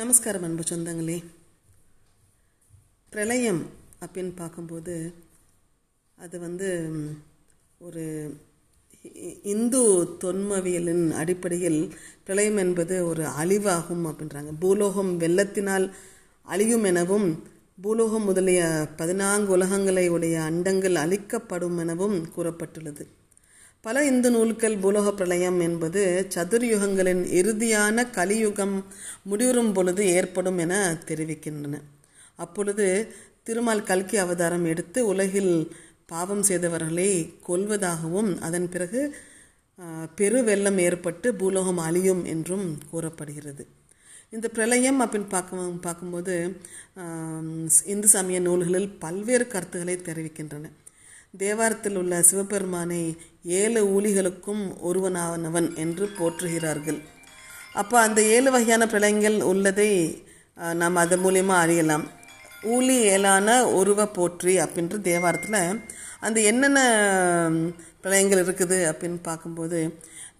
நமஸ்காரம் அன்பு சொந்தங்களே. பிரளயம் அப்படின்னு பார்க்கும்போது அது வந்து ஒரு இந்து தொன்மவியலின் அடிப்படையில் பிரளயம் என்பது ஒரு அழிவாகும் அப்படின்றாங்க. பூலோகம் வெள்ளத்தினால் அழியும் எனவும் பூலோகம் முதலிய பதினான்கு உலகங்களை உடைய அண்டங்கள் அழிக்கப்படும் எனவும் கூறப்பட்டுள்ளது. பல இந்து நூல்கள் பூலோக பிரளயம் என்பது சதுர்யுகங்களின் இறுதியான கலியுகம் முடிவுறும் பொழுது ஏற்படும் என தெரிவிக்கின்றன. அப்பொழுது திருமால் கல்கி அவதாரம் எடுத்து உலகில் பாவம் செய்தவர்களை கொல்வதாகவும் அதன் பிறகு பெருவெள்ளம் ஏற்பட்டு பூலோகம் அழியும் என்றும் கூறப்படுகிறது. இந்த பிரளயம் அப்படின்னு பார்க்க பார்க்கும்போது இந்து சமய நூல்களில் பல்வேறு கருத்துக்களை தெரிவிக்கின்றன. தேவாரத்தில் உள்ள சிவபெருமானை ஏழு ஊழிகளுக்கும் ஒருவனானவன் என்று போற்றுகிறார்கள். அப்போ அந்த ஏழு வகையான பிரளயங்கள் உள்ளதை நாம் அது மூலியமாக அறியலாம். ஊழி ஏலான ஒருவ போற்றி அப்படின்ற தேவாரத்தில் அந்த என்னென்ன பிரளயங்கள் இருக்குது அப்படின்னு பார்க்கும்போது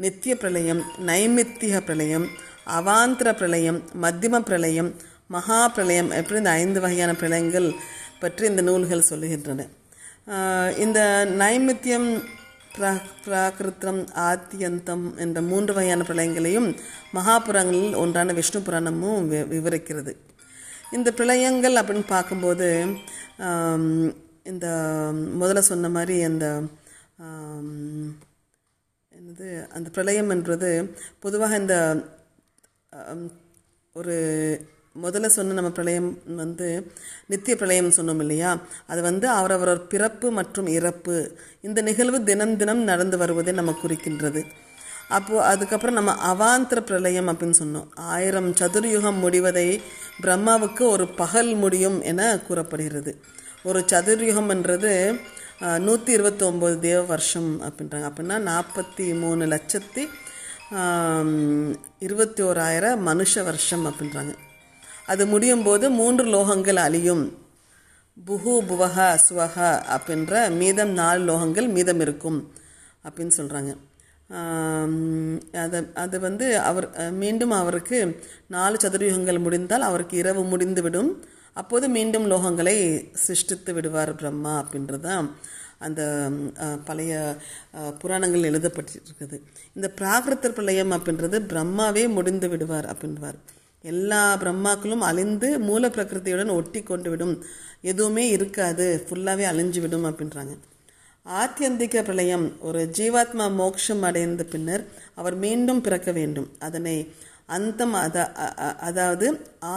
நித்திய பிரளயம் நைமித்திக பிரளயம் அவாந்திர பிரளயம் மத்தியம பிரளயம் மகா பிரளயம் எப்படி இந்த ஐந்து வகையான பிரளயங்கள் பற்றி இந்த நூல்கள் சொல்லுகின்றன. இந்த நைமித்தியம் பிரா பிராகிருத்தம் ஆத்தியந்தம் என்ற மூன்று வகையான பிரளயங்களையும் மகாபுராணங்களில் ஒன்றான விஷ்ணு புராணமும் வி- விவரிக்கிறது. இந்த பிரளயங்கள் அப்படின்னு பார்க்கும்போது இந்த முதல்ல சொன்ன மாதிரி அந்த என்னது அந்த பிரளயம் என்றது பொதுவாக இந்த ஒரு முதல்ல சொன்ன நம்ம பிரளயம் வந்து நித்திய பிரளயம் சொன்னோம் இல்லையா? அது வந்து அவரவரர் பிறப்பு மற்றும் இறப்பு. இந்த நிகழ்வு தினம் தினம் நடந்து வருவதை நம்ம குறிக்கின்றது. அப்போது அதுக்கப்புறம் நம்ம அவாந்திர பிரளயம் அப்படின்னு சொன்னோம். ஆயிரம் சதுர்யுகம் முடிவதை பிரம்மாவுக்கு ஒரு பகல் முடியும் என கூறப்படுகிறது. ஒரு சதுர்யுகம் என்றது நூற்றி இருபத்தொம்போது தேவ வருஷம் அப்படின்றாங்க. அப்படின்னா நாற்பத்தி மூணு லட்சத்தி இருபத்தி ஓராயிரம் மனுஷ வருஷம் அப்படின்றாங்க. அது முடியும் போது மூன்று லோகங்கள் அழியும். புஹு புவக சுவக அப்படின்ற மீதம் நாலு லோகங்கள் மீதம் இருக்கும் அப்படின்னு சொல்கிறாங்க அதை அது வந்து அவர் மீண்டும் அவருக்கு நாலு சதுர்யுகங்கள் முடிந்தால் அவருக்கு இரவு முடிந்துவிடும். அப்போது மீண்டும் லோகங்களை சிருஷ்டித்து விடுவார் பிரம்மா அப்படின்றதான் அந்த பழைய புராணங்கள் எழுதப்பட்டிருக்குது இந்த பிராகிருத்த பிரளயம் அப்படின்றது பிரம்மாவே முடிந்து விடுவார் அப்படின்வார் எல்லா பிரம்மாக்களும் அழிந்து மூல பிரகிருத்தியுடன் ஒட்டி கொண்டு விடும் எதுவுமே இருக்காது. ஃபுல்லாகவே அழிஞ்சு விடும் அப்படின்றாங்க. ஆத்தியந்திக பிரளயம். ஒரு ஜீவாத்மா மோட்சம் அடைந்த பின்னர் அவர் மீண்டும் பிறக்க வேண்டும். அதனை அந்தம் அத அதாவது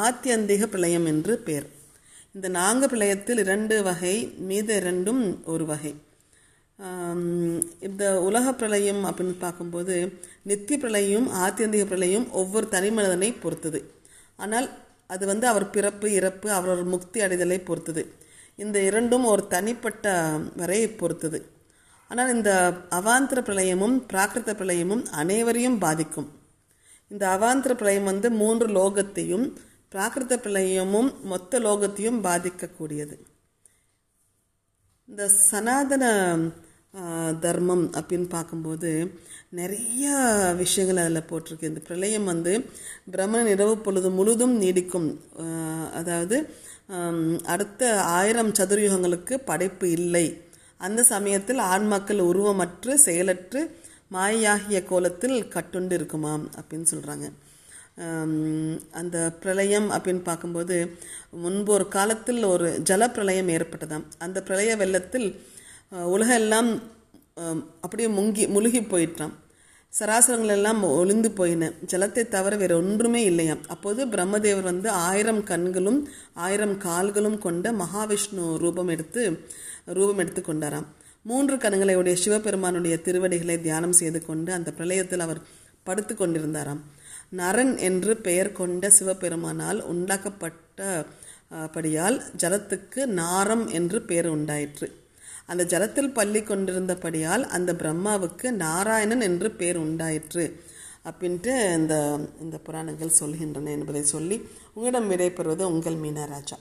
ஆத்தியந்திக பிரளயம் என்று பெயர் இந்த நான்கு பிரளயத்தில் இரண்டு வகை மீத இரண்டும் ஒரு வகை. இந்த உலக பிரளயம் அப்படின்னு பார்க்கும்போது நித்திய பிரளயம் ஆத்தியந்திக பிரளயம் ஒவ்வொரு தனி மனிதனை பொறுத்தது. ஆனால் அது வந்து அவர் பிறப்பு இறப்பு அவரோட முக்தி அடைதலை பொறுத்தது. இந்த இரண்டும் ஒரு தனிப்பட்ட வரை பொறுத்தது. ஆனால் இந்த அவாந்திர பிரளயமும் பிராகிருத பிரளயமும் அனைவரையும் பாதிக்கும். இந்த அவாந்திர பிரளயம் வந்து மூன்று லோகத்தையும் பிராகிருத பிரளயமும் மொத்த லோகத்தையும் பாதிக்கக்கூடியது. இந்த சனாதன தர்மம் அப்படின்னு பார்க்கும்போது நிறைய விஷயங்கள் அதில் போட்டிருக்கு. இந்த பிரளயம் வந்து பிரம்மன் இரவு பொழுது முழுதும் நீடிக்கும். அதாவது அடுத்த ஆயிரம் சதுர்யுகங்களுக்கு படைப்பு இல்லை. அந்த சமயத்தில் ஆன்மாக்கள் உருவமற்று செயலற்று மாயாகிய கோலத்தில் கட்டுண்டு இருக்குமாம் அப்படின்னு சொல்கிறாங்க அந்த பிரளயம் அப்படின்னு பார்க்கும்போது முன்பு ஒரு காலத்தில் ஒரு ஜல பிரளயம் ஏற்பட்டதாம். அந்த பிரளய வெள்ளத்தில் உலகம் எல்லாம் அப்படியே முங்கி முழுகி போயிட்டான். சராசரங்கள் எல்லாம் ஒளிந்து போயின. ஜலத்தை தவிர வேறு ஒன்றுமே இல்லையாம் அப்போது பிரம்மதேவர் வந்து ஆயிரம் கண்களும் ஆயிரம் கால்களும் கொண்ட மகாவிஷ்ணு ரூபம் எடுத்து ரூபம் எடுத்து கொண்டாராம். மூன்று கணங்களை உடைய சிவபெருமானுடைய திருவடிகளை தியானம் செய்து கொண்டு அந்த பிரளயத்தில் அவர் படுத்து கொண்டிருந்தாராம். நரன் என்று பெயர் கொண்ட சிவபெருமானால் உண்டாக்கப்பட்ட படியால் ஜலத்துக்கு நாரம் என்று பெயர் உண்டாயிற்று. அந்த ஜலத்தில் பள்ளி கொண்டிருந்தபடியால் அந்த பிரம்மாவுக்கு நாராயணன் என்று பெயர் உண்டாயிற்று. அப்படின்ட்டு இந்த இந்த புராணங்கள் சொல்கின்றன என்பதை சொல்லி உங்களிடம் விடைபெறுவது உங்கள் மீனராஜா.